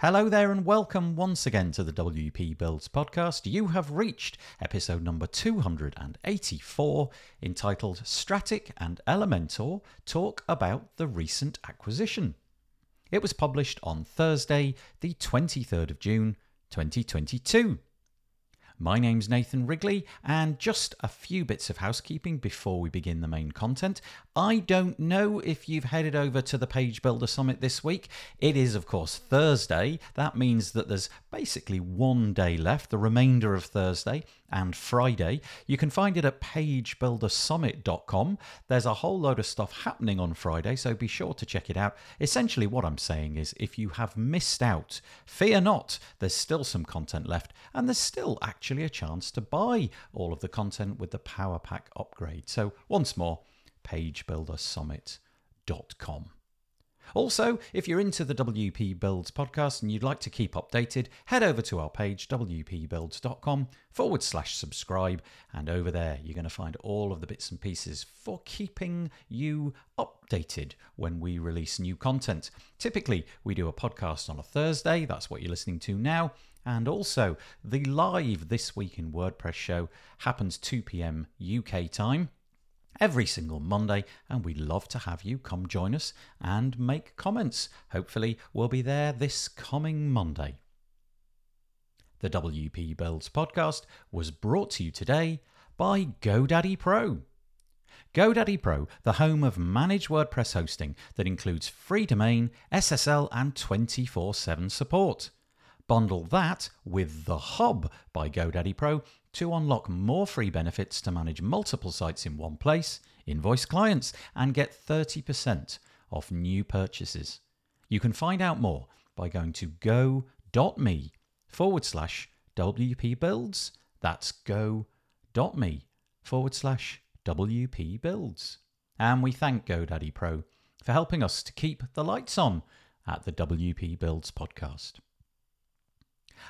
Hello there, and welcome once again to the WP Builds podcast. You have reached episode number 284, entitled Strattic and Elementor Talk About the Recent Acquisition. It was published on Thursday, the 23rd of June, 2022. My name's Nathan Wrigley, and just a few bits of housekeeping before we begin the main content. I don't know if you've headed over to the Page Builder Summit this week. It is, of course, Thursday. That means that there's basically one day left, the remainder of Thursday and Friday. You can find it at pagebuildersummit.com. There's a whole load of stuff happening on Friday, so be sure to check it out. Essentially, what I'm saying is if you have missed out, fear not, there's still some content left, and there's still actually a chance to buy all of the content with the Power Pack upgrade. So, once more, pagebuildersummit.com. Also, if you're into the WP Builds podcast and you'd like to keep updated, head over to our page, wpbuilds.com forward slash subscribe. And over there, you're going to find all of the bits and pieces for keeping you updated when we release new content. Typically, we do a podcast on a Thursday. That's what you're listening to now. And also, the live This Week in WordPress show happens 2 p.m. UK time every single Monday, and we'd love to have you come join us and make comments. Hopefully, we'll be there this coming Monday. The WP Builds podcast was brought to you today by GoDaddy Pro. GoDaddy Pro, the home of managed WordPress hosting that includes free domain, SSL, and 24 7 support. Bundle that with The Hub by GoDaddy Pro to unlock more free benefits to manage multiple sites in one place, invoice clients, and get 30% off new purchases. You can find out more by going to go.me forward slash WP builds. That's go.me forward slash WP builds. And we thank GoDaddy Pro for helping us to keep the lights on at the WP Builds podcast.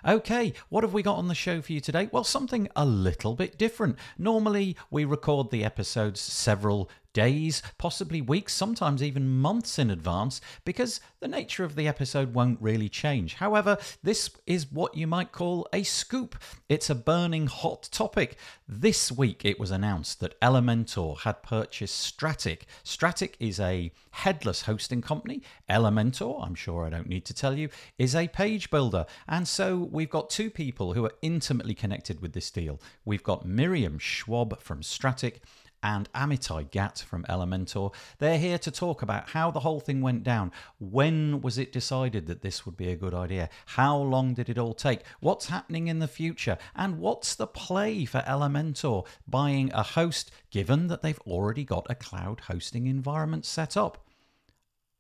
Okay, what have we got on the show for you today? Well, something a little bit different. Normally, we record the episodes several days, possibly weeks, sometimes even months in advance, because the nature of the episode won't really change. However, this is what you might call a scoop. It's a burning hot topic. This week it was announced that Elementor had purchased Strattic. Strattic is a headless hosting company. Elementor, I'm sure I don't need to tell you, is a page builder. And so we've got two people who are intimately connected with this deal. We've got Miriam Schwab from Strattic and Amitai Gat from Elementor. They're here to talk about how the whole thing went down. When was it decided that this would be a good idea? How long did it all take? What's happening in the future? And what's the play for Elementor buying a host given that they've already got a cloud hosting environment set up?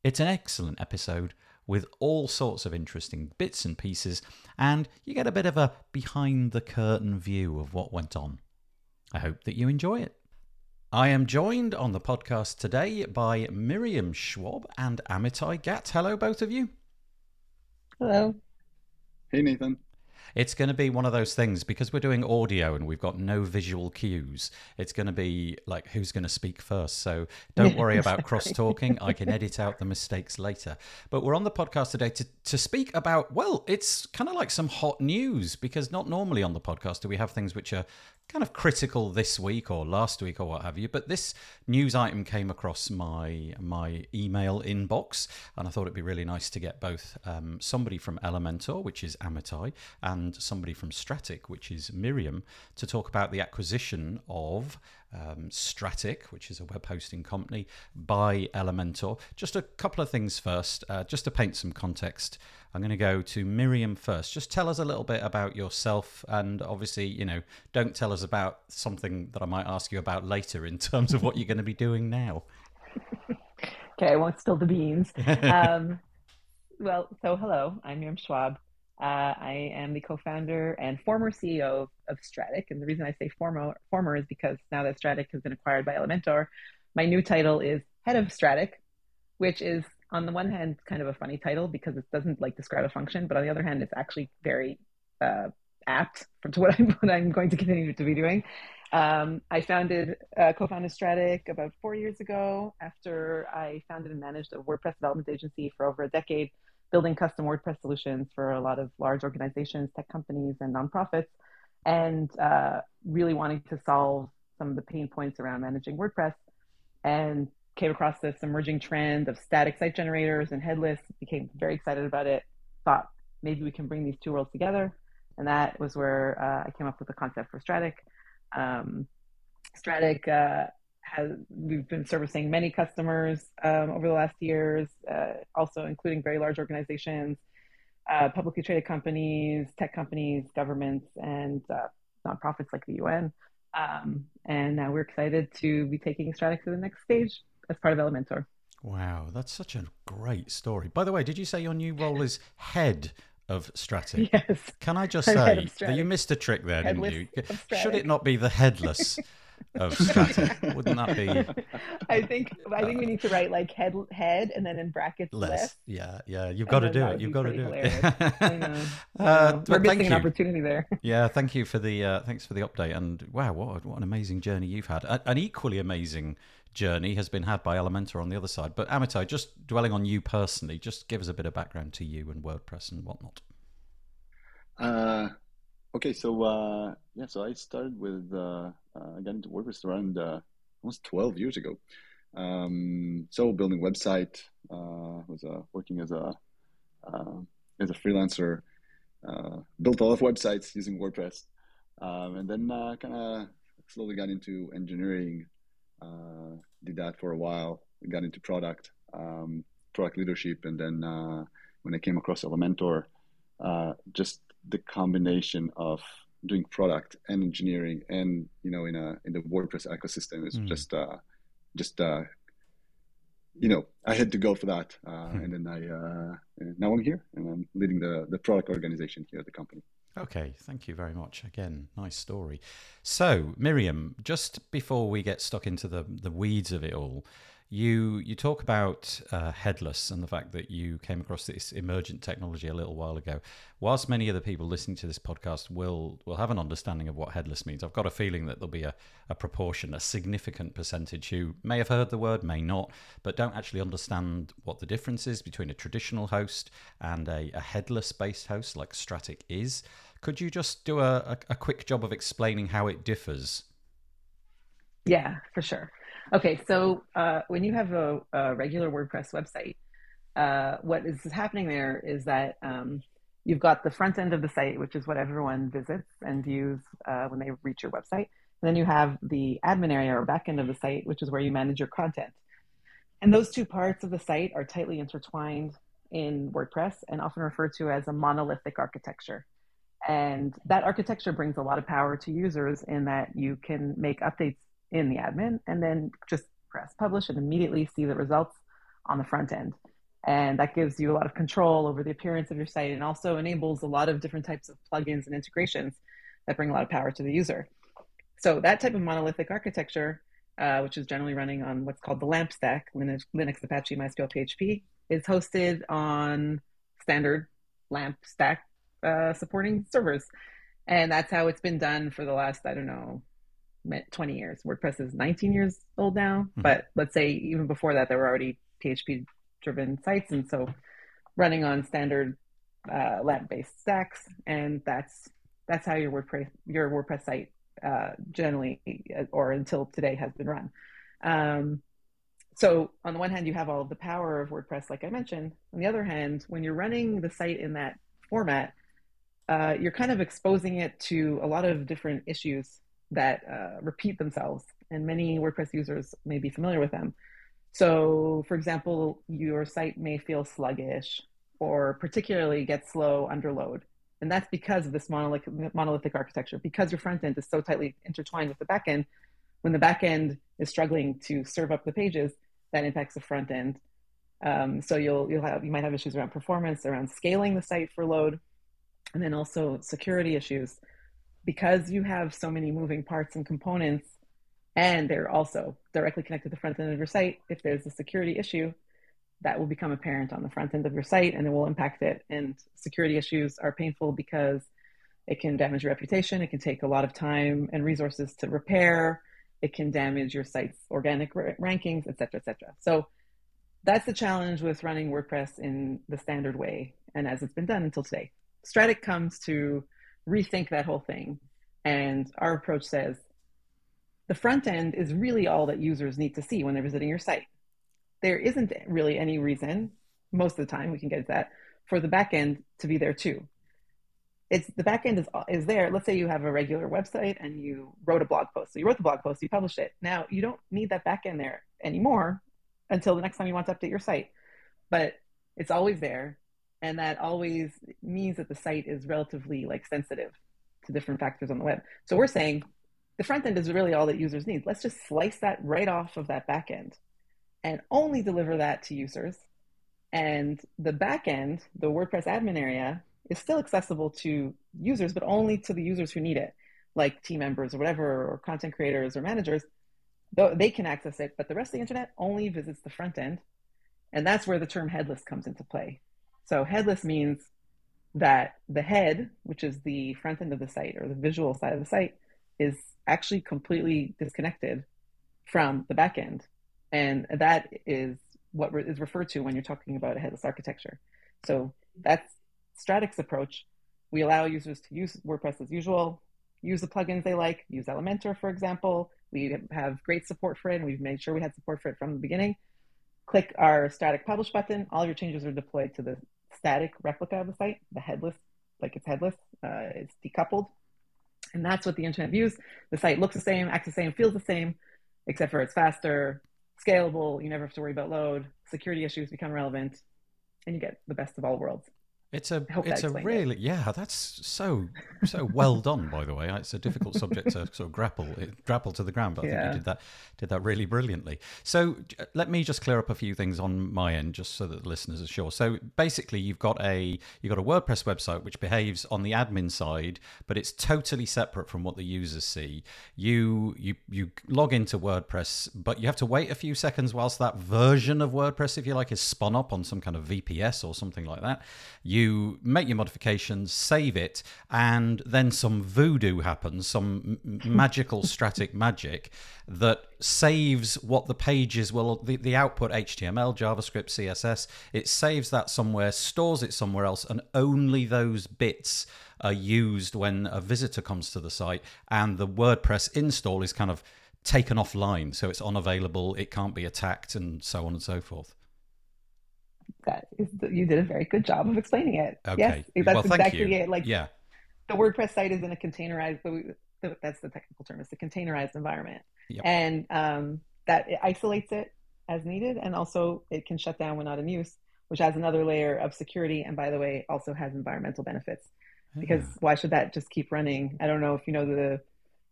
It's an excellent episode with all sorts of interesting bits and pieces, and you get a bit of a behind the curtain view of what went on. I hope that you enjoy it. I am joined on the podcast today by Miriam Schwab and Amitai Gat. Hello, both of you. Hello. Hey, Nathan. It's going to be one of those things because we're doing audio and we've got no visual cues. It's going to be like who's going to speak first. So don't worry about cross talking. I can edit out the mistakes later. But we're on the podcast today to, to speak about, well, it's kind of like some hot news because not normally on the podcast do we have things which are kind of critical this week or last week or what have you. But this news item came across my my email inbox, and I thought it'd be really nice to get both um, somebody from Elementor, which is Amitai, and somebody from Strattic, which is Miriam, to talk about the acquisition of um, Strattic, which is a web hosting company, by Elementor. Just a couple of things first, uh, just to paint some context. I'm going to go to Miriam first. Just tell us a little bit about yourself, and obviously, you know, don't tell us about something that I might ask you about later in terms of what you're going to be doing now. okay, I won't spill the beans. Um, well, so hello, I'm Miriam Schwab. Uh, I am the co-founder and former CEO of, of Strattic, and the reason I say former former is because now that Strattic has been acquired by Elementor, my new title is head of Strattic, which is on the one hand kind of a funny title because it doesn't like describe a function, but on the other hand, it's actually very uh, apt to what I'm, what I'm going to continue to be doing. Um, I founded, uh, co-founded Strattic about four years ago after I founded and managed a WordPress development agency for over a decade, building custom WordPress solutions for a lot of large organizations, tech companies, and nonprofits, and uh, really wanting to solve some of the pain points around managing WordPress. And came across this emerging trend of static site generators and headless, became very excited about it, thought maybe we can bring these two worlds together. And that was where uh, I came up with the concept for Strattic. Um, Strattic uh, has, we've been servicing many customers um, over the last years, uh, also including very large organizations, uh, publicly traded companies, tech companies, governments, and uh, nonprofits like the UN. Um, and now we're excited to be taking Strattic to the next stage as part of Elementor. Wow, that's such a great story. By the way, did you say your new role is head of Strattic? Yes. Can I just say that you missed a trick there, Headless didn't you? Should it not be the headless of Strattic? Wouldn't that be? I think I think we need to write like head head and then in brackets less. Yeah, yeah. You've got to do it. You've got to do hilarious. it. I know. Uh, We're missing an opportunity there. Yeah, thank you for the uh, thanks for the update. And wow, what what an amazing journey you've had. An equally amazing journey has been had by Elementor on the other side. But Amitai, just dwelling on you personally, just give us a bit of background to you and WordPress and whatnot. Uh, okay, so uh, yeah, so I started with uh, uh, got into WordPress around uh, almost twelve years ago. Um, so building website uh, was working as a as a freelancer. Built a lot of websites using WordPress, um, and then kind of slowly got into engineering did that for a while. Got into product, um, product leadership, and then uh, when I came across Elementor, uh, just the combination of doing product and engineering, and you know, in a in the WordPress ecosystem is mm. just uh, just uh, you know, I had to go for that, uh, mm. and then I uh, now I'm here and I'm leading the the product organization here at the company. Okay, thank you very much. Again, nice story. So, Miriam, just before we get stuck into the, the weeds of it all, you you talk about uh, headless and the fact that you came across this emergent technology a little while ago. Whilst many of the people listening to this podcast will will have an understanding of what headless means, I've got a feeling that there'll be a, a proportion, a significant percentage who may have heard the word, may not, but don't actually understand what the difference is between a traditional host and a, a headless based host like Strattic is. Could you just do a, a, a quick job of explaining how it differs? Yeah, for sure. Okay, so uh, when you have a, a regular WordPress website, uh, what is happening there is that um, you've got the front end of the site, which is what everyone visits and views uh, when they reach your website. And then you have the admin area or back end of the site, which is where you manage your content. And those two parts of the site are tightly intertwined in WordPress and often referred to as a monolithic architecture. And that architecture brings a lot of power to users in that you can make updates in the admin and then just press publish and immediately see the results on the front end. And that gives you a lot of control over the appearance of your site and also enables a lot of different types of plugins and integrations that bring a lot of power to the user. So that type of monolithic architecture, uh, which is generally running on what's called the LAMP stack, Linux, Linux Apache, MySQL, PHP, is hosted on standard LAMP stack uh, supporting servers. And that's how it's been done for the last, I don't know, 20 years. WordPress is 19 years old now, mm-hmm. but let's say even before that, there were already PHP driven sites. And so running on standard uh, LAMP based stacks. And that's, that's how your WordPress, your WordPress site uh, generally, uh, or until today has been run. Um, so on the one hand, you have all the power of WordPress, like I mentioned. On the other hand, when you're running the site in that format, uh, you're kind of exposing it to a lot of different issues that uh, repeat themselves, and many WordPress users may be familiar with them. So, for example, your site may feel sluggish or particularly get slow under load. And that's because of this monolithic, monolithic architecture, because your front end is so tightly intertwined with the back end. When the back end is struggling to serve up the pages, that impacts the front end. Um, so you'll you'll have you might have issues around performance, around scaling the site for load, and then also security issues because you have so many moving parts and components and they're also directly connected to the front end of your site if there's a security issue that will become apparent on the front end of your site and it will impact it. And security issues are painful because it can damage your reputation. It can take a lot of time and resources to repair. It can damage your site's organic rankings, et cetera, et cetera. So that's the challenge with running WordPress in the standard way and as it's been done until today. Strattic comes to rethink that whole thing. And our approach says the front end is really all that users need to see when they're visiting your site. There isn't really any reason, most of the time, we can get that, for the back end to be there too. It's the back end is, is there. Let's say you have a regular website and you wrote a blog post. So you wrote the blog post, you published it. Now you don't need that back end there anymore until the next time you want to update your site. But it's always there. And that always means that the site is relatively like sensitive to different factors on the web. So we're saying the front end is really all that users need. Let's just slice that right off of that back end and only deliver that to users. And the back end, the WordPress admin area, is still accessible to users, but only to the users who need it, like team members or whatever, or content creators or managers. Though they can access it, but the rest of the internet only visits the front end. And that's where the term headless comes into play. So headless means that the head, which is the front end of the site or the visual side of the site, is actually completely disconnected from the back end. And that is what is referred to when you're talking about a headless architecture. So that's Strattic's approach. We allow users to use WordPress as usual, use the plugins they like, use Elementor, for example. We have great support for it, and we've made sure we had support for it from the beginning. Click our static publish button. All your changes are deployed to the static replica of the site, the headless, like it's headless, uh, it's decoupled. And that's what the internet views. The site looks the same, acts the same, feels the same, except for it's faster, scalable. You never have to worry about load. Security issues become relevant, and you get the best of all worlds. It's a it's a really it. yeah that's so so well done by the way. It's a difficult subject to sort of grapple grapple to the ground but I yeah. think you did that did that really brilliantly. So let me just clear up a few things on my end just so that the listeners are sure. So basically you've got a you've got a WordPress website which behaves on the admin side but it's totally separate from what the users see. You you you log into WordPress but you have to wait a few seconds whilst that version of WordPress if you like is spun up on some kind of VPS or something like that. You you make your modifications, save it, and then some voodoo happens, some magical static magic that saves what the pages will, the, the output HTML, JavaScript, CSS, it saves that somewhere, stores it somewhere else, and only those bits are used when a visitor comes to the site, and the WordPress install is kind of taken offline, so it's unavailable, it can't be attacked, and so on and so forth that is you did a very good job of explaining it. Okay. Yes, that's well, exactly it. Like yeah. the WordPress site is in a containerized but that's the technical term, it's a containerized environment. Yep. And um, that it isolates it as needed and also it can shut down when not in use, which adds another layer of security and by the way also has environmental benefits. Because yeah. why should that just keep running? I don't know if you know the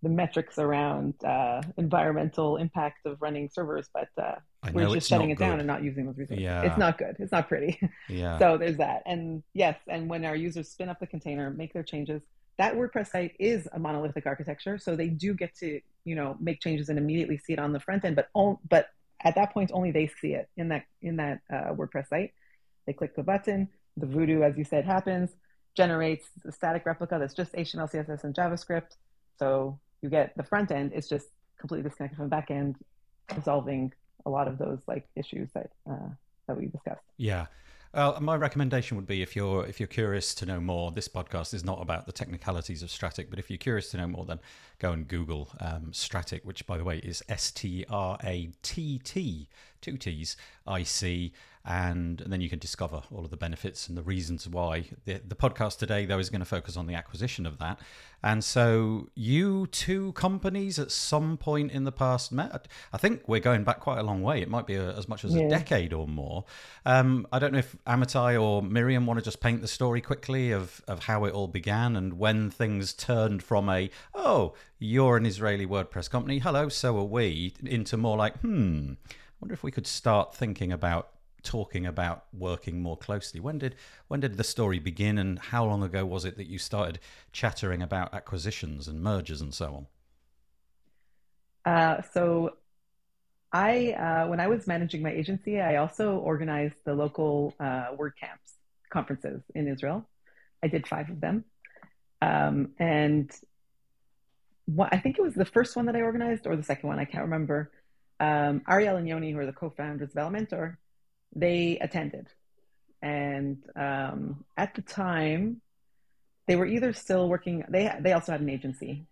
the metrics around uh, environmental impact of running servers, but uh, we're just shutting it good. down and not using those resources. Yeah. It's not good. It's not pretty. Yeah. so there's that. And yes, and when our users spin up the container, make their changes, that WordPress site is a monolithic architecture, so they do get to you know make changes and immediately see it on the front end. But on, but at that point, only they see it in that in that uh, WordPress site. They click the button. The Voodoo, as you said, happens. Generates a static replica that's just HTML, CSS, and JavaScript. So you get the front end is just completely disconnected from the back end, resolving a lot of those like issues that uh, that we discussed. Yeah. Uh, my recommendation would be if you're if you're curious to know more. This podcast is not about the technicalities of Strattic, but if you're curious to know more, then go and Google um, Strattic, which by the way is S T R A T T two T's I C and, and then you can discover all of the benefits and the reasons why. The, the podcast today, though, is going to focus on the acquisition of that. And so, you two companies at some point in the past met. I think we're going back quite a long way. It might be a, as much as yeah. a decade or more. Um, I don't know if Amitai or Miriam want to just paint the story quickly of, of how it all began and when things turned from a, oh, you're an Israeli WordPress company, hello, so are we, into more like, hmm, wonder if we could start thinking about talking about working more closely. When did when did the story begin, and how long ago was it that you started chattering about acquisitions and mergers and so on? Uh, so I, uh, when I was managing my agency, I also organized the local uh, WordCamps conferences in Israel. I did five of them. Um, and what, I think it was the first one that I organized or the second one, I can't remember. Um, Ariel and Yoni, who are the co-founders of Elementor, they attended. And um, at the time, they were either still working, they, they also had an agency.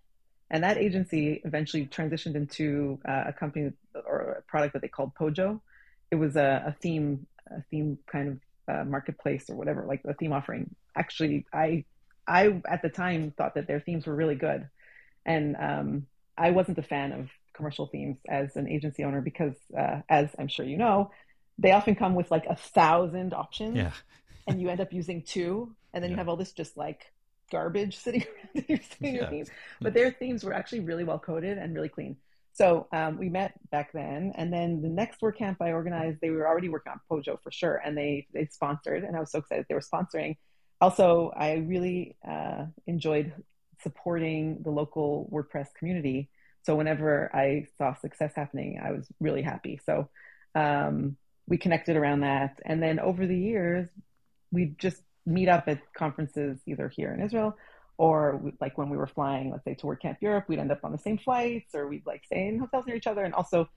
And that agency eventually transitioned into uh, a company or a product that they called Pojo. It was a, a theme, a theme kind of uh, marketplace or whatever, like a theme offering. Actually, I, I at the time thought that their themes were really good, and um, I wasn't a fan of commercial themes as an agency owner because, uh, as I'm sure you know, they often come with like a thousand options, Yeah. and you end up using two, and then you have all this just like garbage sitting around in your, in your Yeah. themes. But their themes were actually really well coded and really clean. So um, we met back then, and then the next WordCamp I organized, they were already working on Pojo for sure, and they they sponsored, and I was so excited they were sponsoring. Also, I really uh, enjoyed supporting the local WordPress community. So whenever I saw success happening, I was really happy. So um, we connected around that, and then over the years, we just meet up at conferences either here in Israel or we, like when we were flying, let's say to WordCamp Europe, we'd end up on the same flights or we'd like stay in hotels near each other. And also,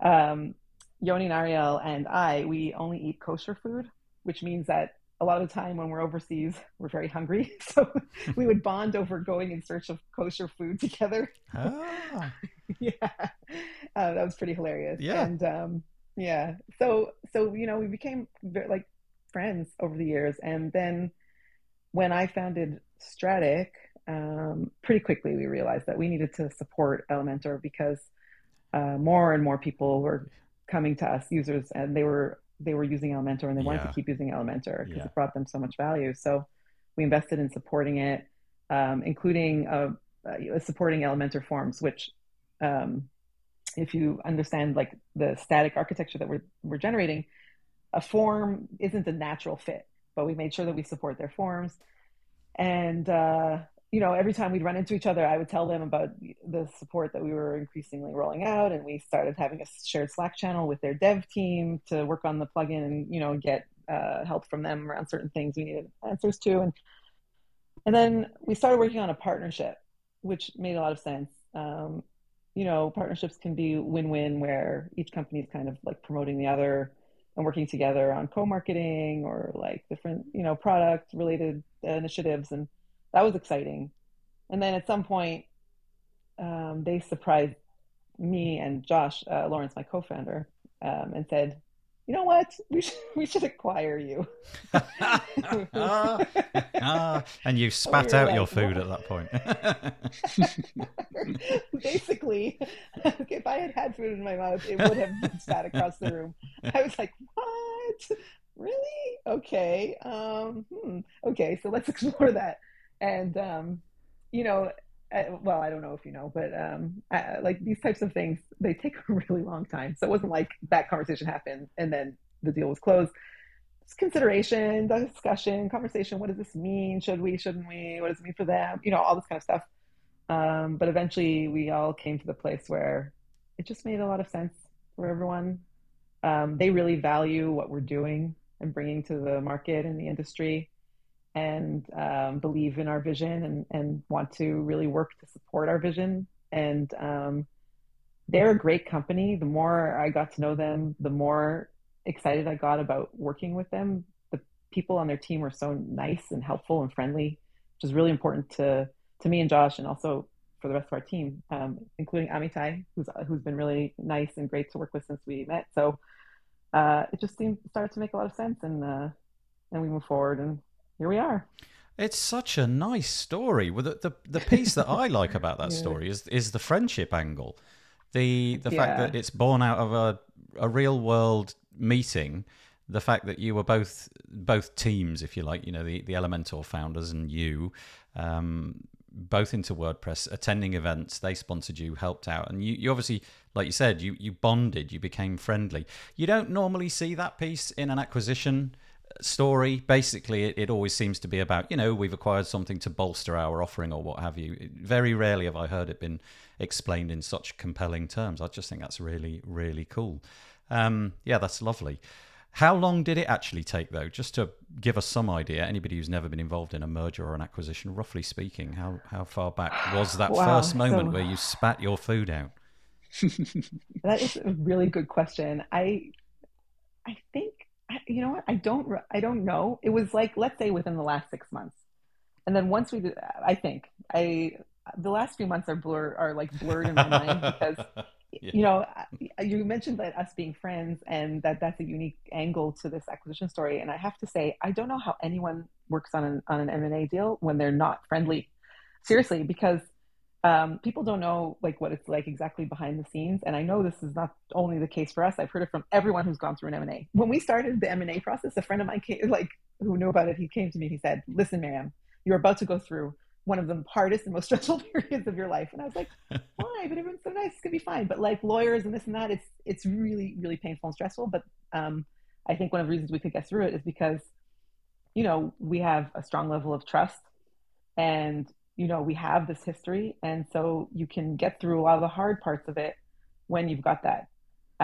um, Yoni and Ariel and I, we only eat kosher food, which means that a lot of the time when we're overseas, we're very hungry. So we would bond over going in search of kosher food together. Ah, yeah, uh, that was pretty hilarious. Yeah. and um, yeah, so so you know we became like friends over the years, and then when I founded Strattic, um, pretty quickly we realized that we needed to support Elementor because uh, more and more people were coming to us, users, and they were they were using Elementor and they wanted Yeah. to keep using Elementor because Yeah. it brought them so much value. So we invested in supporting it, um, including uh, uh, supporting Elementor forms, which um, if you understand like the static architecture that we're we're generating, a form isn't a natural fit, but we made sure that we support their forms. And uh, you know, every time we'd run into each other, I would tell them about the support that we were increasingly rolling out, and we started having a shared Slack channel with their dev team to work on the plugin and you know get uh, help from them around certain things we needed answers to, and and then we started working on a partnership, which made a lot of sense. Um, you know, partnerships can be win-win where each company is kind of like promoting the other and working together on co-marketing or like different, you know, product related initiatives. And that was exciting. And then at some point, um, they surprised me and Josh uh, Lawrence, my co-founder, um, and said, "You know what? We should we should acquire you." ah, ah, and you spat were out your food "What?" at that point. Basically, if I had had food in my mouth, it would have been spat across the room. I was like, "What? Really? Okay. Um, hmm. Okay, so let's explore that." And um, you know, uh, well, I don't know if you know, but um, I, like these types of things, they take a really long time. So it wasn't like that conversation happened and then the deal was closed. It's consideration, discussion, conversation. What does this mean? Should we? Shouldn't we? What does it mean for them? You know, all this kind of stuff. Um, but eventually, we all came to the place where it just made a lot of sense for everyone. Um, they really value what we're doing and bringing to the market and the industry and um, believe in our vision and, and want to really work to support our vision. And um, they're a great company. The more I got to know them, the more excited I got about working with them. The people on their team were so nice and helpful and friendly, which is really important to, to me and Josh, and also for the rest of our team, um, including Amitai, who's who's been really nice and great to work with since we met. So uh, it just seemed started to make a lot of sense, and uh, and we move forward, and here we are. It's such a nice story. Well, the, the the piece that I like about that Yeah. story is is the friendship angle, the the fact that it's born out of a a real world meeting. The fact that you were both both teams, if you like, you know, the the Elementor founders and you, um, both into WordPress, attending events. They sponsored you, helped out, and you, you obviously, like you said, you you bonded, you became friendly. You don't normally see that piece in an acquisition story. Basically, it, it always seems to be about, you know, we've acquired something to bolster our offering or what have you. Very rarely have I heard it been explained in such compelling terms. I just think that's really, really cool. Um, yeah, that's lovely. How long did it actually take, though? Just to give us some idea, anybody who's never been involved in a merger or an acquisition, roughly speaking, how, how far back was that Wow, first moment so- where you spat your food out? That is a really good question. I I think you know what? I don't I don't know. It was like let's say within the last six months, and then once we did, I think I the last few months are blur are like blurred in my mind because Yeah. you know you mentioned that us being friends and that that's a unique angle to this acquisition story and i have to say i don't know how anyone works on an on an m&a deal when they're not friendly seriously because um, people don't know like what it's like exactly behind the scenes and i know this is not only the case for us i've heard it from everyone who's gone through an m&a when we started the m&a process a friend of mine came like who knew about it he came to me he said listen miriam you're about to go through one of the hardest and most stressful periods of your life. And i was like why? But everyone's so nice it's gonna be fine. But like lawyers and this and that it's it's really really painful and stressful but um, i think one of the reasons we could get through it is because you know we have a strong level of trust and you know we have this history and so you can get through a lot of the hard parts of it when you've got that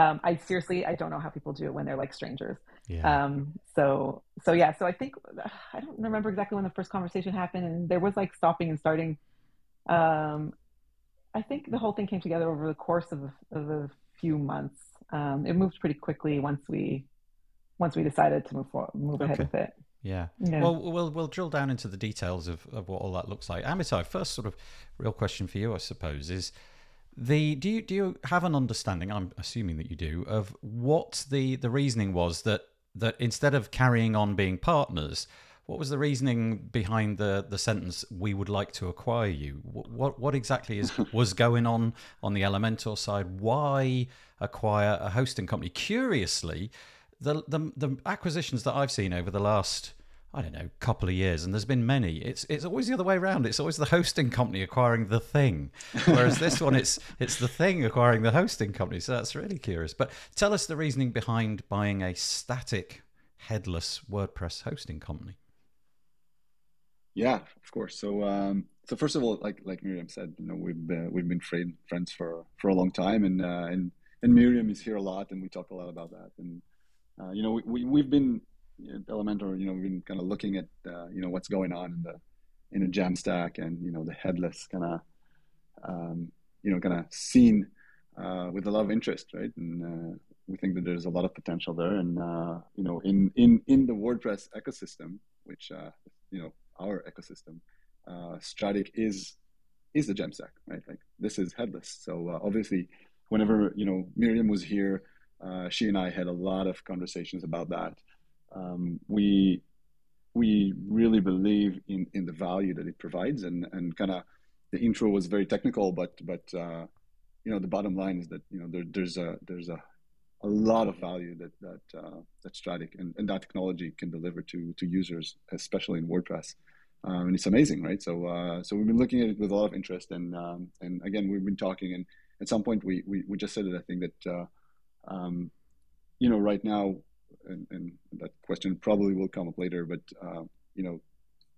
um, i seriously i don't know how people do it when they're like strangers Yeah. um, so so yeah, so I think I don't remember exactly when the first conversation happened, and there was like stopping and starting. Um, I think the whole thing came together over the course of, of a few months. Um, it moved pretty quickly once we once we decided to move forward, move ahead with it. Yeah. Yeah. Well, we'll we'll drill down into the details of, of what all that looks like. Amitai, first sort of real question for you, I suppose, is the do you do you have an understanding? I'm assuming that you do of what the the reasoning was that that instead of carrying on being partners, what was the reasoning behind the the sentence "We would like to acquire you"? What what, what exactly is was going on on the Elementor side? Why acquire a hosting company? Curiously, the the the acquisitions that I've seen over the last I don't know couple of years, and there's been many. It's it's always the other way around. It's always the hosting company acquiring the thing, whereas this one it's it's the thing acquiring the hosting company. So that's really curious. But tell us the reasoning behind buying a static, headless WordPress hosting company. Yeah, of course. So, um, so first of all, like like Miriam said, you know, we've been, we've been friend, friends for for a long time, and uh, and and Miriam is here a lot, and we talk a lot about that. And uh, you know, we, we we've been Elementor, you know, we've been kind of looking at uh, you know what's going on in the in the Jamstack, and you know the headless kind of um, you know kind of scene uh, with a lot of interest, right? And uh, we think that there's a lot of potential there, and uh, you know, in in in the WordPress ecosystem, which uh, you know our ecosystem, uh, Strattic is is the Jamstack, right? Like this is headless. So uh, obviously, whenever you know Miriam was here, uh, she and I had a lot of conversations about that. Um, we we really believe in in the value that it provides, and and kind of the intro was very technical, but but uh, you know the bottom line is that you know there, there's a there's a a lot of value that that uh, that Strattic and, and that technology can deliver to to users, especially in WordPress. Um, and it's amazing, right? So uh, so we've been looking at it with a lot of interest, and um, and again we've been talking, and at some point we we, we just said that I think that uh, um, you know right now, and, and that question probably will come up later, but uh, you know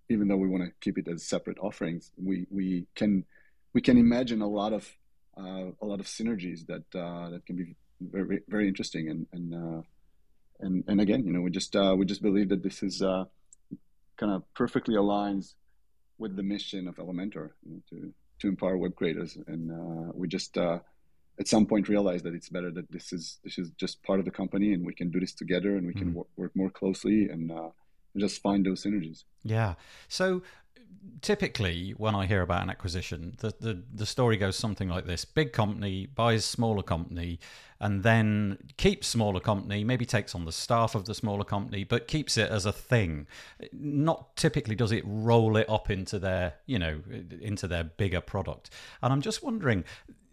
even though we want to keep it as separate offerings, we we can we can imagine a lot of uh, a lot of synergies that uh, that can be very very interesting. And and uh, and and again you know we just uh, we just believe that this is uh, kind of perfectly aligns with the mission of Elementor you know, to to empower web creators. And we just at some point realized that it's better that this is this is just part of the company and we can do this together and we can Mhm. work, work more closely and uh, just find those synergies. Yeah. So typically when I hear about an acquisition, the, the, the story goes something like this. Big company buys smaller company and then keeps smaller company, maybe takes on the staff of the smaller company, but keeps it as a thing. Not typically does it roll it up into their, you know, into their bigger product. And I'm just wondering,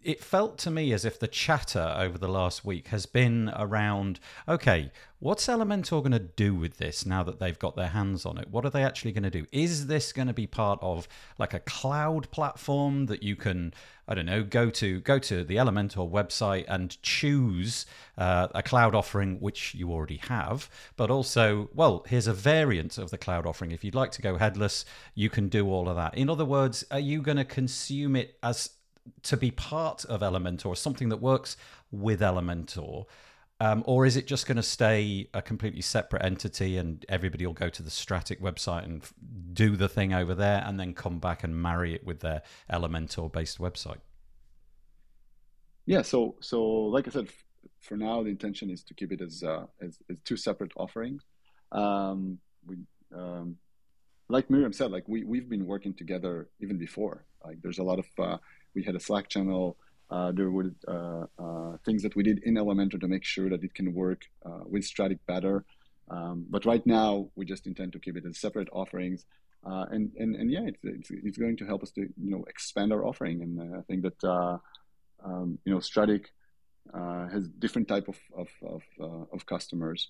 it felt to me as if the chatter over the last week has been around okay, what's Elementor going to do with this now that they've got their hands on it? What are they actually going to do? Is this going to be part of like a cloud platform that you can, I don't know, go to go to the Elementor website and choose uh, a cloud offering which you already have, but also, well, here's a variant of the cloud offering. If you'd like to go headless, you can do all of that. In other words, are you going to consume it as to be part of Elementor, something that works with Elementor? Um, or is it just going to stay a completely separate entity and everybody will go to the Strattic website and f- do the thing over there and then come back and marry it with their Elementor based website? Yeah, so so like I said, f- for now the intention is to keep it as uh, as, as two separate offerings. Um, we um, like Miriam said, like we we've been working together even before. Like there's a lot of uh, we had a Slack channel. Uh, there were uh, uh, things that we did in Elementor to make sure that it can work uh, with Strattic better. Um, but right now, we just intend to keep it as separate offerings. Uh, and, and, and yeah, it's, it's, it's, going to help us to you know expand our offering. And I think that um, you know Strattic has different type of of, of, of customers.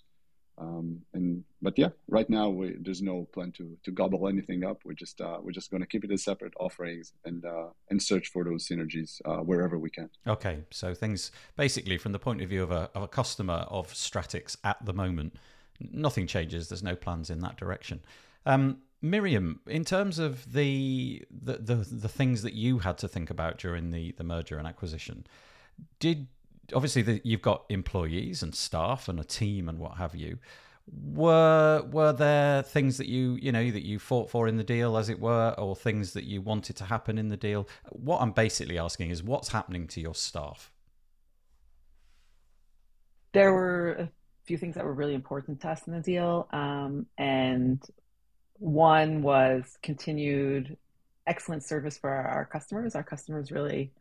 Um, and but yeah, right now we, there's no plan to to gobble anything up. We're just uh, we're just going to keep it as separate offerings and uh, and search for those synergies uh, wherever we can. Okay, so things basically from the point of view of a of a customer of Strattic's at the moment, nothing changes. There's no plans in that direction. Um, Miriam, in terms of the, the the the things that you had to think about during the the merger and acquisition, did obviously the, you've got employees and staff and a team and what have you. Were were there things that you you know that you fought for in the deal as it were or things that you wanted to happen in the deal? What i'm basically asking is what's happening to your staff? There were a few things that were really important to us in the deal um, and one was continued excellent service for our, our customers. Our customers really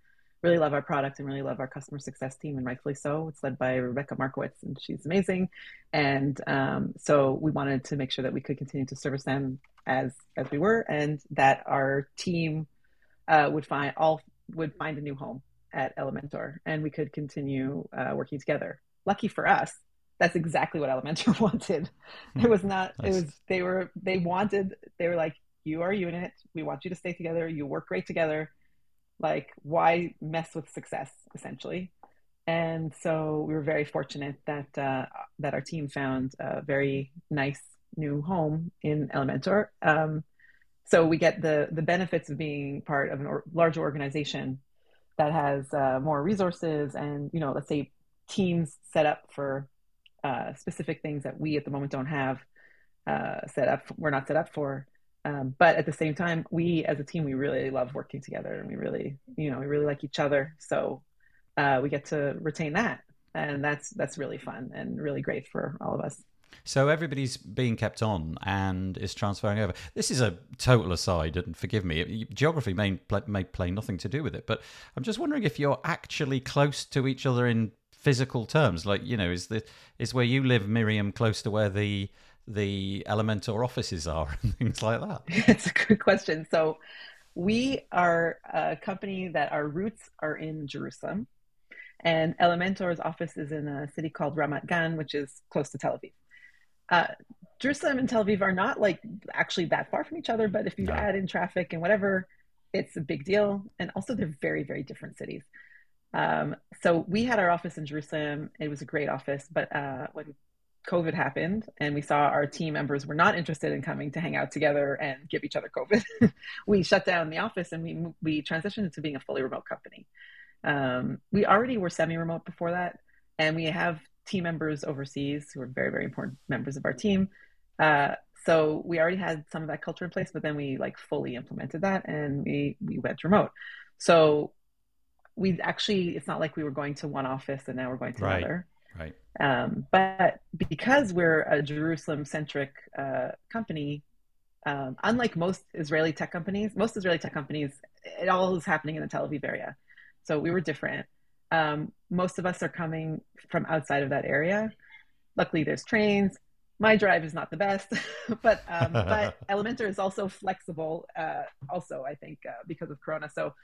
really love our product and really love our customer success team, and rightfully so. It's led by Rebecca Markowitz, and she's amazing. And um, so we wanted to make sure that we could continue to service them as as we were, and that our team uh, would find all would find a new home at Elementor, and we could continue uh, working together. Lucky for us, that's exactly what Elementor wanted. It was not. Nice. It was they were they wanted. They were like, "You are a unit. We want you to stay together. You work great together." Like why mess with success essentially and so we were very fortunate that uh, that our team found a very nice new home in Elementor. Um, so we get the the benefits of being part of a or, larger organization that has uh, more resources and you know let's say teams set up for uh, specific things that we at the moment don't have uh, set up. We're not set up for. Um, but at the same time, we as a team, we really love working together and we really, you know, we really like each other. So uh, we get to retain that. And that's that's really fun and really great for all of us. So everybody's being kept on and is transferring over. This is a total aside, and forgive me. Geography may may play nothing to do with it, but I'm just wondering if you're actually close to each other in physical terms. Like, you know, is the is where you live, Miriam, close to where the the Elementor offices are and things like that? It's a good question. So we are a company that our roots are in Jerusalem, and Elementor's office is in a city called Ramat Gan, which is close to Tel Aviv. Uh, Jerusalem and Tel Aviv are not like actually that far from each other, but if you no. add in traffic and whatever, it's a big deal. And also, they're very, very different cities. Um, so we had our office in Jerusalem. It was a great office, but uh, when COVID happened and we saw our team members were not interested in coming to hang out together and give each other COVID, we shut down the office and we we transitioned to being a fully remote company. Um, we already were semi-remote before that, and we have team members overseas who are very very important members of our team. Uh, so we already had some of that culture in place, but then we like fully implemented that and we we went remote. So we actually it's not like we were going to one office and now we're going to right. another Right. Um, but because we're a Jerusalem centric uh, company, um, unlike most Israeli tech companies, most Israeli tech companies, it all is happening in the Tel Aviv area. So we were different. Um, most of us are coming from outside of that area. Luckily, there's trains. My drive is not the best, but um, but Elementor is also flexible. Uh, also, I think uh, because of Corona. So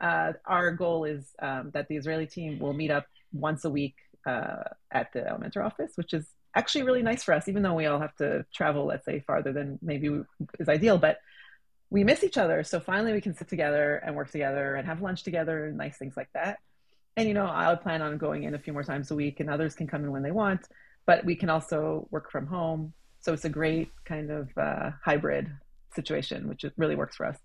uh, our goal is um, that the Israeli team will meet up once a week uh, at the Elementor office, which is actually really nice for us, even though we all have to travel, let's say, farther than maybe is ideal. But we miss each other. So finally, we can sit together and work together and have lunch together and nice things like that. And, you know, I would plan on going in a few more times a week, and others can come in when they want, but we can also work from home. So it's a great kind of uh, hybrid situation, which really works for us.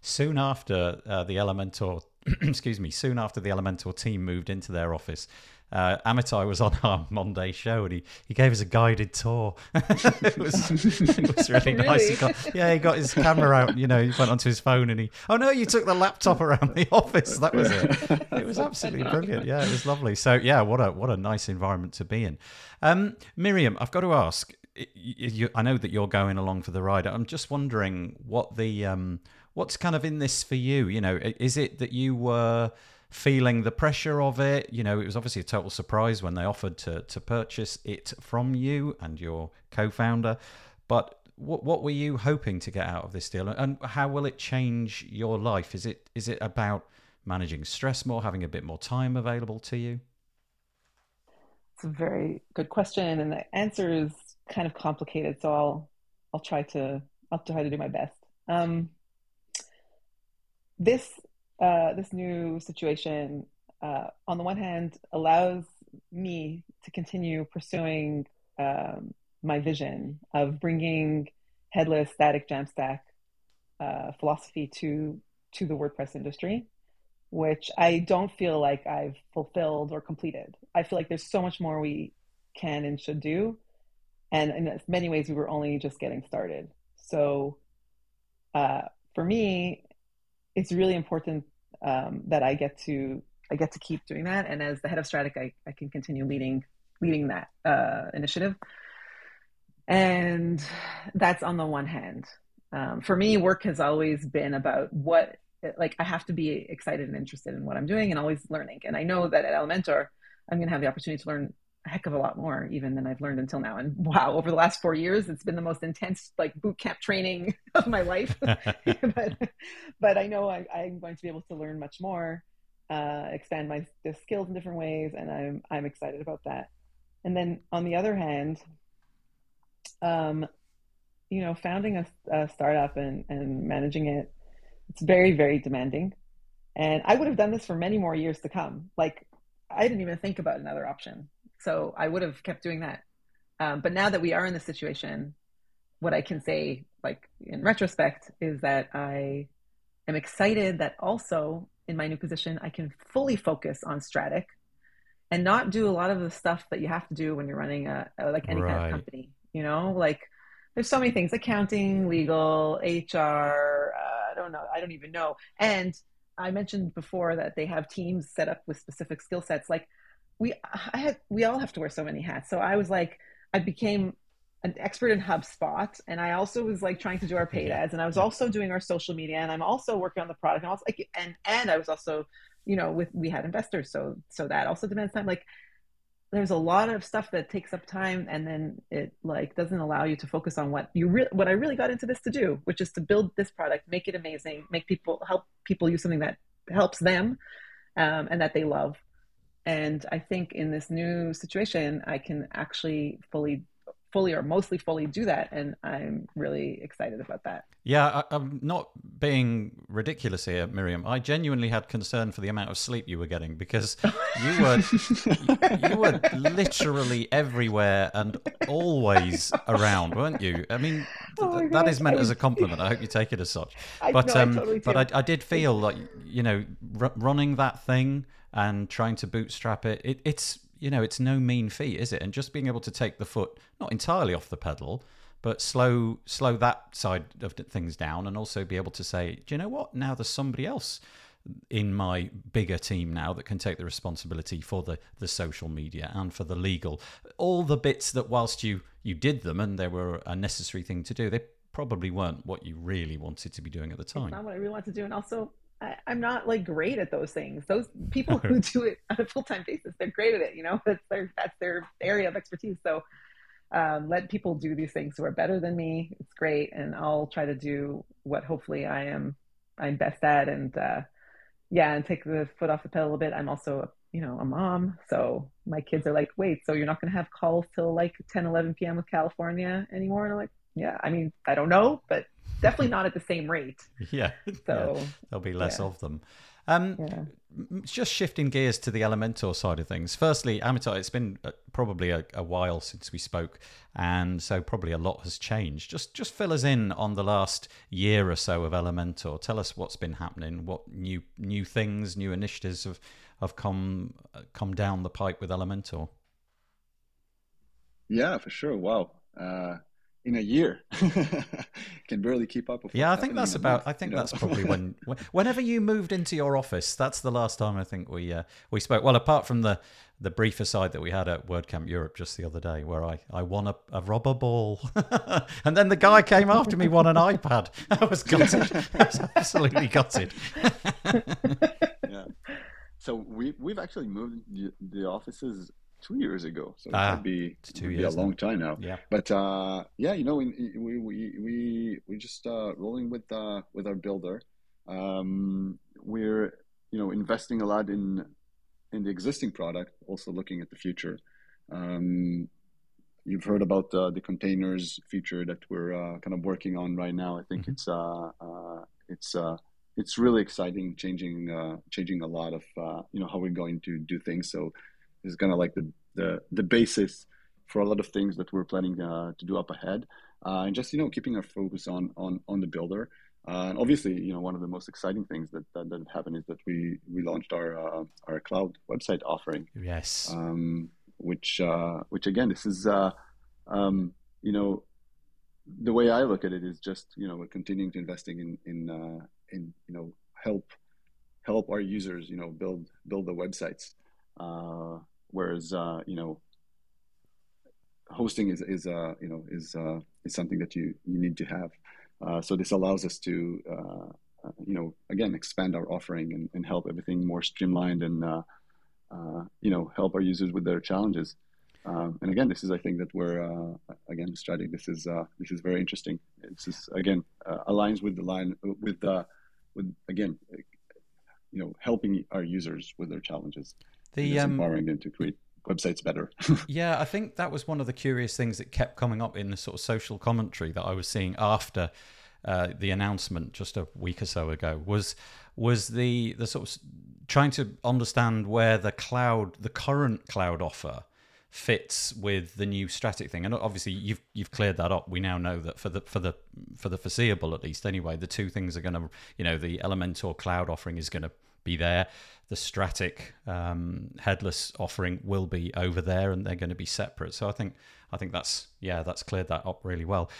Soon after uh, the Elementor, excuse me, soon after the Elementor team moved into their office, uh, Amitai was on our Monday show and he, he gave us a guided tour. it, was, it was really, really? nice. He got, yeah, he got his camera out. You know, he went onto his phone and he. Oh no, you took the laptop around the office. That was it. It was absolutely brilliant. Yeah, it was lovely. So yeah, what a what a nice environment to be in. Um, Miriam, I've got to ask. You, I know that you're going along for the ride. I'm just wondering what the um, what's kind of in this for you. You know, is it that you were feeling the pressure of it. You know, it was obviously a total surprise when they offered to to purchase it from you and your co-founder. But what what were you hoping to get out of this deal, and how will it change your life? Is it is it about managing stress more, having a bit more time available to you? It's a very good question, and the answer is kind of complicated. So I'll I'll try to I'll try to do my best. Um, this uh, this new situation, uh, on the one hand, allows me to continue pursuing um, my vision of bringing headless static Jamstack uh, philosophy to to the WordPress industry, which I don't feel like I've fulfilled or completed. I feel like there's so much more we can and should do, and in many ways, we were only just getting started. So, uh, for me, it's really important um, that I get to I get to keep doing that. And as the head of Strattic, I, I can continue leading leading that uh, initiative. And that's on the one hand. Um, for me, work has always been about what like I have to be excited and interested in what I'm doing and always learning. And I know that at Elementor, I'm going to have the opportunity to learn a heck of a lot more even than I've learned until now. And wow, over the last four years, it's been the most intense like boot camp training of my life. but, but I know I, am going to be able to learn much more, uh, expand my skills in different ways, and I'm I'm excited about that. And then on the other hand, um, you know, founding a, a startup and and managing it, it's very very demanding. And I would have done this for many more years to come. Like I didn't even think about another option so I would have kept doing that. Um, but now that we are in this situation, what I can say, like in retrospect, is that I am excited that also in my new position, I can fully focus on Strattic and not do a lot of the stuff that you have to do when you're running a, a like any right. kind of company. You know, like there's so many things: accounting, legal, HR. Uh, I don't know. I don't even know. And I mentioned before that they have teams set up with specific skill sets. Like we I had we all have to wear so many hats. So I was like, I became an expert in HubSpot, and I also was like trying to do our paid ads, and I was also doing our social media, and I'm also working on the product, and also like, and and I was also, you know, with we had investors, so so that also demands time. Like, there's a lot of stuff that takes up time, and then it like doesn't allow you to focus on what you really what I really got into this to do, which is to build this product, make it amazing, make people help people use something that helps them, um, and that they love and I think in this new situation, I can actually fully fully or mostly fully do that. And i'm really excited about that. Yeah I, am not being ridiculous here miriam. I genuinely had concern for the amount of sleep you were getting because you were you were literally everywhere and always around weren't you? I mean oh th- that is meant as a compliment. I hope you take it as such. But I, um totally but I, I, did feel like you know r- running that thing and trying to bootstrap it, it it's you know it's no mean feat, is it? And just being able to take the foot not entirely off the pedal, but slow slow that side of things down, and also be able to say, do you know what? Now there's somebody else in my bigger team now that can take the responsibility for the the social media and for the legal all the bits that whilst you you did them and they were a necessary thing to do they probably weren't what you really wanted to be doing at the time it's not what i really wanted to do and also I, am not like great at those things. Those people who do it on a full time basis, they're great at it. You know, that's their that's their area of expertise. So um, let people do these things who are better than me. It's great, and I'll try to do what hopefully I am I'm best at, and uh, yeah, and take the foot off the pedal a bit. I'm also, you know, a mom. So my kids are like, wait, so you're not going to have calls till like 10, 11 p.m. with California anymore? And I'm like, yeah, I mean, I don't know, but definitely not at the same rate. Yeah. So yeah. there'll be less yeah. of them. Um, yeah. Just shifting gears to the Elementor side of things. Firstly, Amitai, it's been uh, probably a, a, while since we spoke, and so probably a lot has changed. Just just fill us in on the last year or so of Elementor. Tell us what's been happening, what new new things, new initiatives have have come uh, come down the pipe with Elementor. Yeah, for sure. Wow. Uh, in a year. Can barely keep up with yeah i think that's about i think you know? that's probably when whenever you moved into your office that's the last time i think we uh, we spoke. Well apart from the the brief aside that we had at wordcamp europe just the other day where i i won a, a rubber ball. And then the guy came after me won an ipad. I was gutted. I was absolutely gutted. Yeah. So we we've actually moved the offices two years ago. So ah, it would be, two years be a long time now. Yeah. But uh, yeah, you know, we we we we just uh, rolling with uh, with our builder. Um, we're you know investing a lot in in the existing product, also looking at the future. Um, you've heard about the, the containers feature that we're uh, kind of working on right now. I think mm-hmm. it's uh, uh, it's uh, it's really exciting, changing uh, changing a lot of uh, you know how we're going to do things. So is kind of like the, the the basis for a lot of things that we're planning uh, to do up ahead, uh, and just you know keeping our focus on on on the builder. Uh, and obviously, you know, one of the most exciting things that that, that happened is that we we launched our uh, our cloud website offering. Yes. Um, which uh, which again, this is uh, um, you know the way I look at it is just you know we're continuing to investing in in in you know help help our users you know build build the websites uh, whereas uh, you know hosting is is uh, you know is uh, is something that you you need to have. Uh, so this allows us to uh, uh, you know again expand our offering and, and help everything more streamlined and uh, uh, you know help our users with their challenges. Um, and again, this is I think that we're uh, again Strattic. This is uh, this is very interesting. This is again aligns with the line with with again you know helping our users with their challenges the um, empowering them to create websites better. yeah, I think that was one of the curious things that kept coming up in the sort of social commentary that I was seeing after uh, the announcement just a week or so ago was was the the sort of trying to understand where the cloud the current cloud offer fits with the new Strattic thing and obviously you've you've cleared that up we now know that for the for the for the foreseeable at least anyway the two things are going to you know the elementor cloud offering is going to be there. The Strattic um, headless offering will be over there, and they're going to be separate. So I think I think that's yeah, that's cleared that up really well.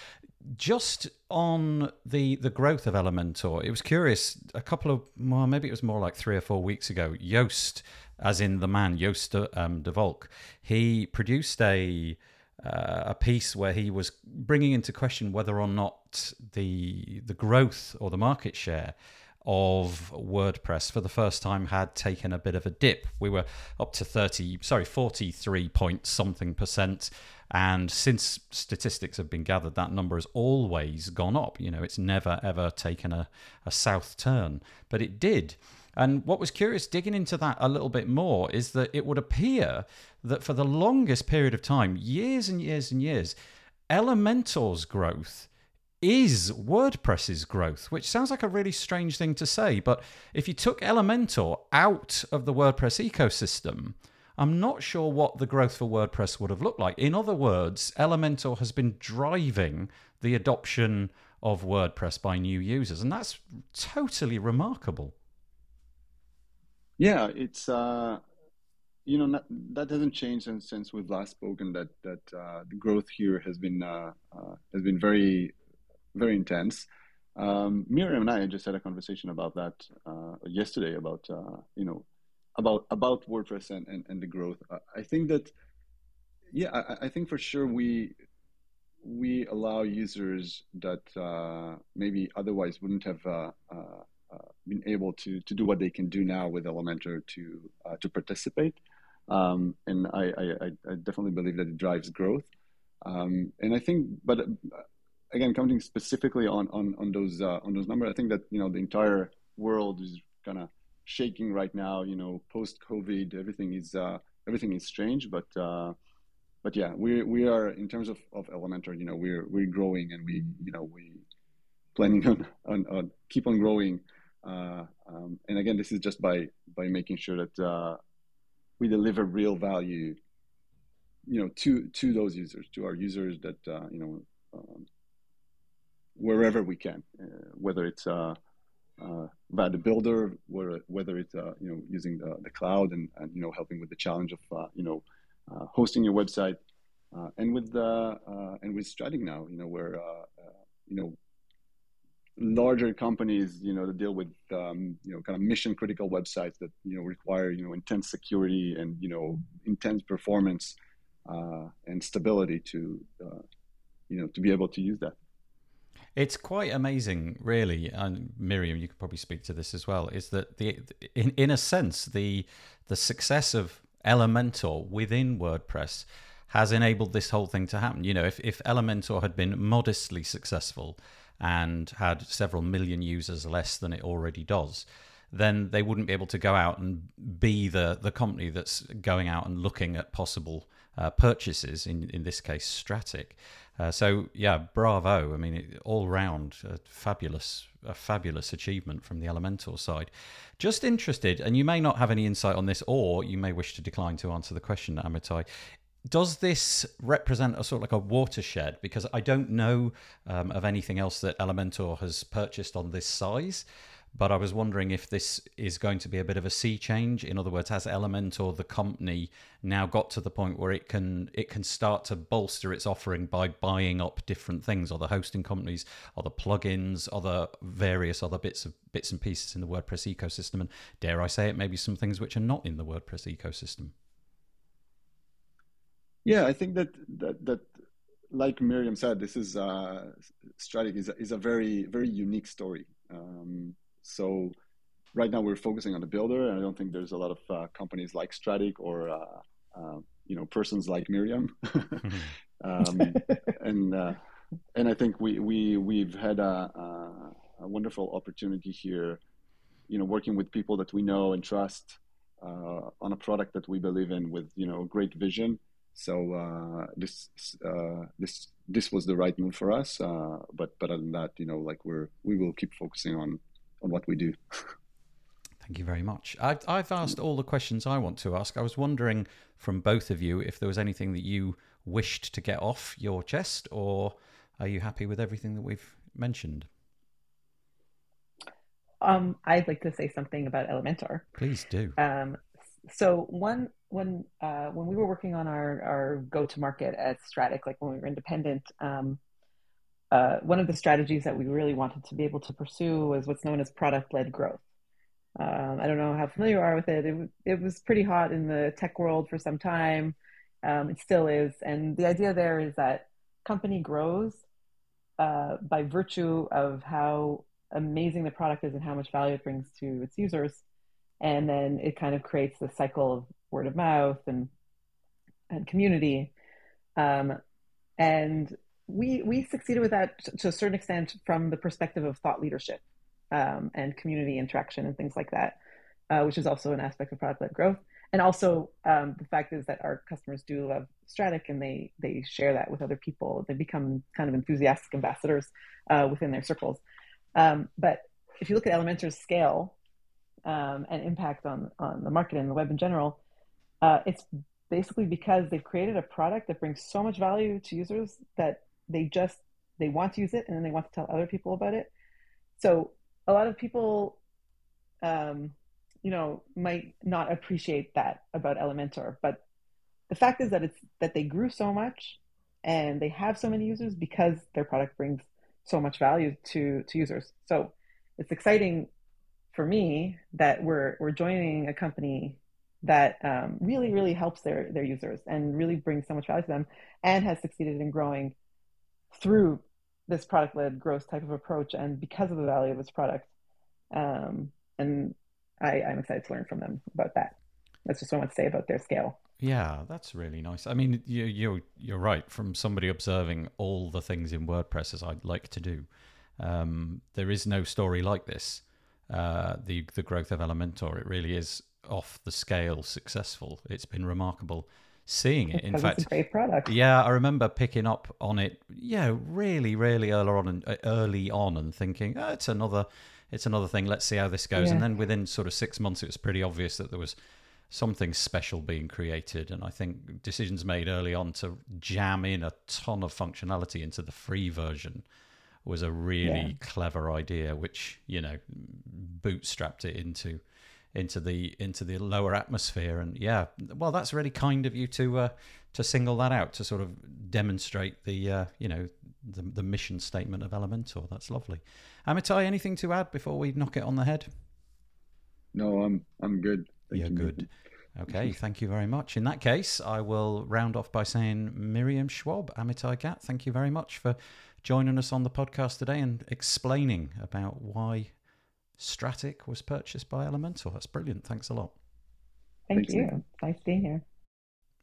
Just on the the growth of Elementor, it was curious. A couple of well, maybe it was more like three or four weeks ago. Joost, as in the man Joost um, de Valk, he produced a uh, a piece where he was bringing into question whether or not the the growth or the market share of WordPress for the first time had taken a bit of a dip. We were up to 30, sorry, 43 point something percent. And since statistics have been gathered, that number has always gone up. You know, it's never ever taken a, a south turn, but it did. And what was curious, digging into that a little bit more, is that it would appear that for the longest period of time, years and years and years, Elementor's growth is WordPress's growth, which sounds like a really strange thing to say. But if you took Elementor out of the WordPress ecosystem, I'm not sure what the growth for WordPress would have looked like. In other words, Elementor has been driving the adoption of WordPress by new users, and that's totally remarkable. Yeah, it's uh, you know not, that hasn't changed since, since we've last spoken. That that uh, the growth here has been uh, uh has been very very intense. Um, Miriam and I just had a conversation about that uh, yesterday about uh, you know about about WordPress and, and, and the growth. I think that yeah, I, I, think for sure we we allow users that uh, maybe otherwise wouldn't have uh, uh, uh, been able to to do what they can do now with Elementor to to participate. Um, and I, I, I, definitely believe that it drives growth. Um, and I think, but again, commenting specifically on on on those uh, on those numbers, I think that you know the entire world is kind of shaking right now. You know, post COVID, everything is uh, everything is strange, but uh, but yeah, we we are in terms of, of Elementor. You know, we're we're growing, and we you know we planning on on, on keep on growing. Uh, um, and again, this is just by by making sure that uh, we deliver real value, you know, to to those users, to our users that uh, you know, um, wherever we can, uh, whether it's uh, uh, via the builder, whether, it's you know using the, the cloud and, and you know helping with the challenge of you know hosting your website, and with the and with Strattic now, you know, where you know larger companies, you know, that deal with, um, you know, kind of mission critical websites that, you know, require, you know, intense security and, you know, intense performance uh, and stability to, uh, you know, to be able to use that. It's quite amazing, really. And Miriam, you could probably speak to this as well. Is that the, in in a sense, the the success of Elementor within WordPress has enabled this whole thing to happen. You know, if if Elementor had been modestly successful, and had several million users less than it already does, then they wouldn't be able to go out and be the, the company that's going out and looking at possible uh, purchases, in, in this case, Strattic. Uh, so yeah, bravo! I mean, all round, a fabulous, a fabulous achievement from the Elementor side. Just interested, and you may not have any insight on this, or you may wish to decline to answer the question, Amitai does this represent a sort of like a watershed? Because I don't know um, of anything else that Elementor has purchased on this size, but I was wondering if this is going to be a bit of a sea change. In other words, has Elementor the company, now got to the point where it can it can start to bolster its offering by buying up different things, or the hosting companies, or the plugins, or the various other bits of bits and pieces in the WordPress ecosystem, and dare I say it, maybe some things which are not in the WordPress ecosystem. Yeah, I think that that that like Miriam said, this is uh, Strattic is a, is a very very unique story. Um, so right now we're focusing on the builder, and I don't think there's a lot of uh, companies like Strattic or uh, uh, you know persons like Miriam. um, and uh, and I think we we we've had a, a, a, wonderful opportunity here, you know, working with people that we know and trust uh, on a product that we believe in with you know great vision so uh, this uh, this this was the right move for us. Uh, but but other than that, you know, like we're we will keep focusing on on what we do. Thank you very much. I've, I've asked all the questions I want to ask. I was wondering from both of you if there was anything that you wished to get off your chest, or are you happy with everything that we've mentioned? Um, I'd like to say something about Elementor. Please do. Um, so one when uh, when we were working on our our go to market at Strattic, like when we were independent, um, uh, one of the strategies that we really wanted to be able to pursue was what's known as product led growth. Um, I don't know how familiar you are with it. it. It was pretty hot in the tech world for some time. Um, it still is, and the idea there is that company grows uh, by virtue of how amazing the product is and how much value it brings to its users and then it kind of creates the cycle of word of mouth and and community um, and we we succeeded with that to a certain extent from the perspective of thought leadership um, and community interaction and things like that uh, which is also an aspect of product led growth. And also um, the fact is that our customers do love Strattic and they they share that with other people. They become kind of enthusiastic ambassadors uh, within their circles. Um, but if you look at Elementor's scale um, and impact on on the market and the web in general, uh, it's basically because they've created a product that brings so much value to users that they just they want to use it and then they want to tell other people about it. So a lot of people, um, you know, might not appreciate that about Elementor, but the fact is that it's that they grew so much and they have so many users because their product brings so much value to to users. So it's exciting for me that we're we're joining a company that um, really really helps their their users and really brings so much value to them and has succeeded in growing through this product led growth type of approach and because of the value of its product um, and I, i'm excited to learn from them about that that's just what i want to say about their scale yeah, that's really nice. I mean, you, you're you're right. From somebody observing all the things in WordPress as I'd like to do, um, there is no story like this uh, the the growth of Elementor. It really is off the scale successful. It's been remarkable seeing it. In fact, great product. yeah, I remember picking up on it. Yeah, really, really early on, and uh, early on, and thinking, oh, it's another, it's another thing. Let's see how this goes. And then within sort of six months, it was pretty obvious that there was something special being created. And I think decisions made early on to jam in a ton of functionality into the free version was a really Yeah. clever idea, which you know bootstrapped it into into the into the lower atmosphere. And yeah well that's really kind of you to uh, to single that out to sort of demonstrate the uh, you know the, the mission statement of Elementor. That's lovely. Amitai anything to add before we knock it on the head? No, I'm I'm good. Thank you're you, good. Okay thank you very much. In that case I will round off by saying Miriam Schwab Amitai Gat thank you very much for joining us on the podcast today and explaining about why Strattic was purchased by Elementor. that's brilliant thanks a lot Thank Thanks, you. Nick. Nice being here.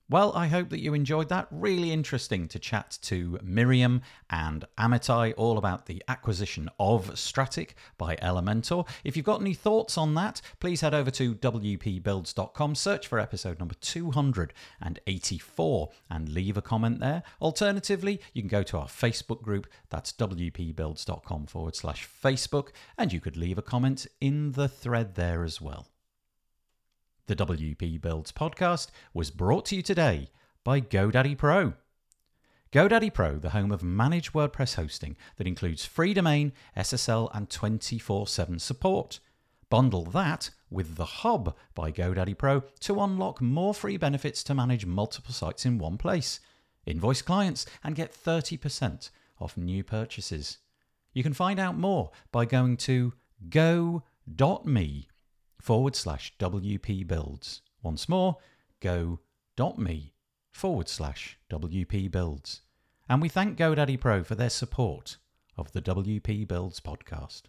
Well, I hope that you enjoyed that. Really interesting to chat to Miriam and Amitai all about the acquisition of Strattic by Elementor. If you've got any thoughts on that, please head over to wpbuilds.com, search for episode number 284, and leave a comment there. Alternatively, you can go to our Facebook group, that's wpbuilds.com forward slash Facebook, and you could leave a comment in the thread there as well. The WP Builds podcast was brought to you today by GoDaddy Pro. GoDaddy Pro, the home of managed WordPress hosting that includes free domain, SSL, and 24 7 support. Bundle that with The Hub by GoDaddy Pro to unlock more free benefits to manage multiple sites in one place. Invoice clients and get 30% off new purchases. You can find out more by going to go.me forward slash WP builds. Once more, go.me forward slash WP builds. And we thank GoDaddy Pro for their support of the WP Builds podcast.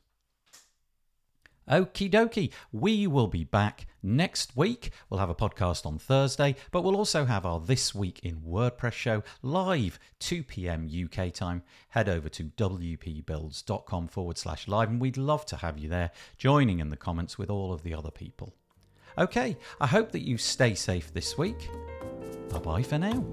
Okie dokie. We will be back next week. We'll have a podcast on Thursday, but we'll also have our This Week in WordPress show live 2 p.m. UK time. Head over to wpbuilds.com forward slash live, and we'd love to have you there joining in the comments with all of the other people. Okay, I hope that you stay safe this week. Bye bye for now.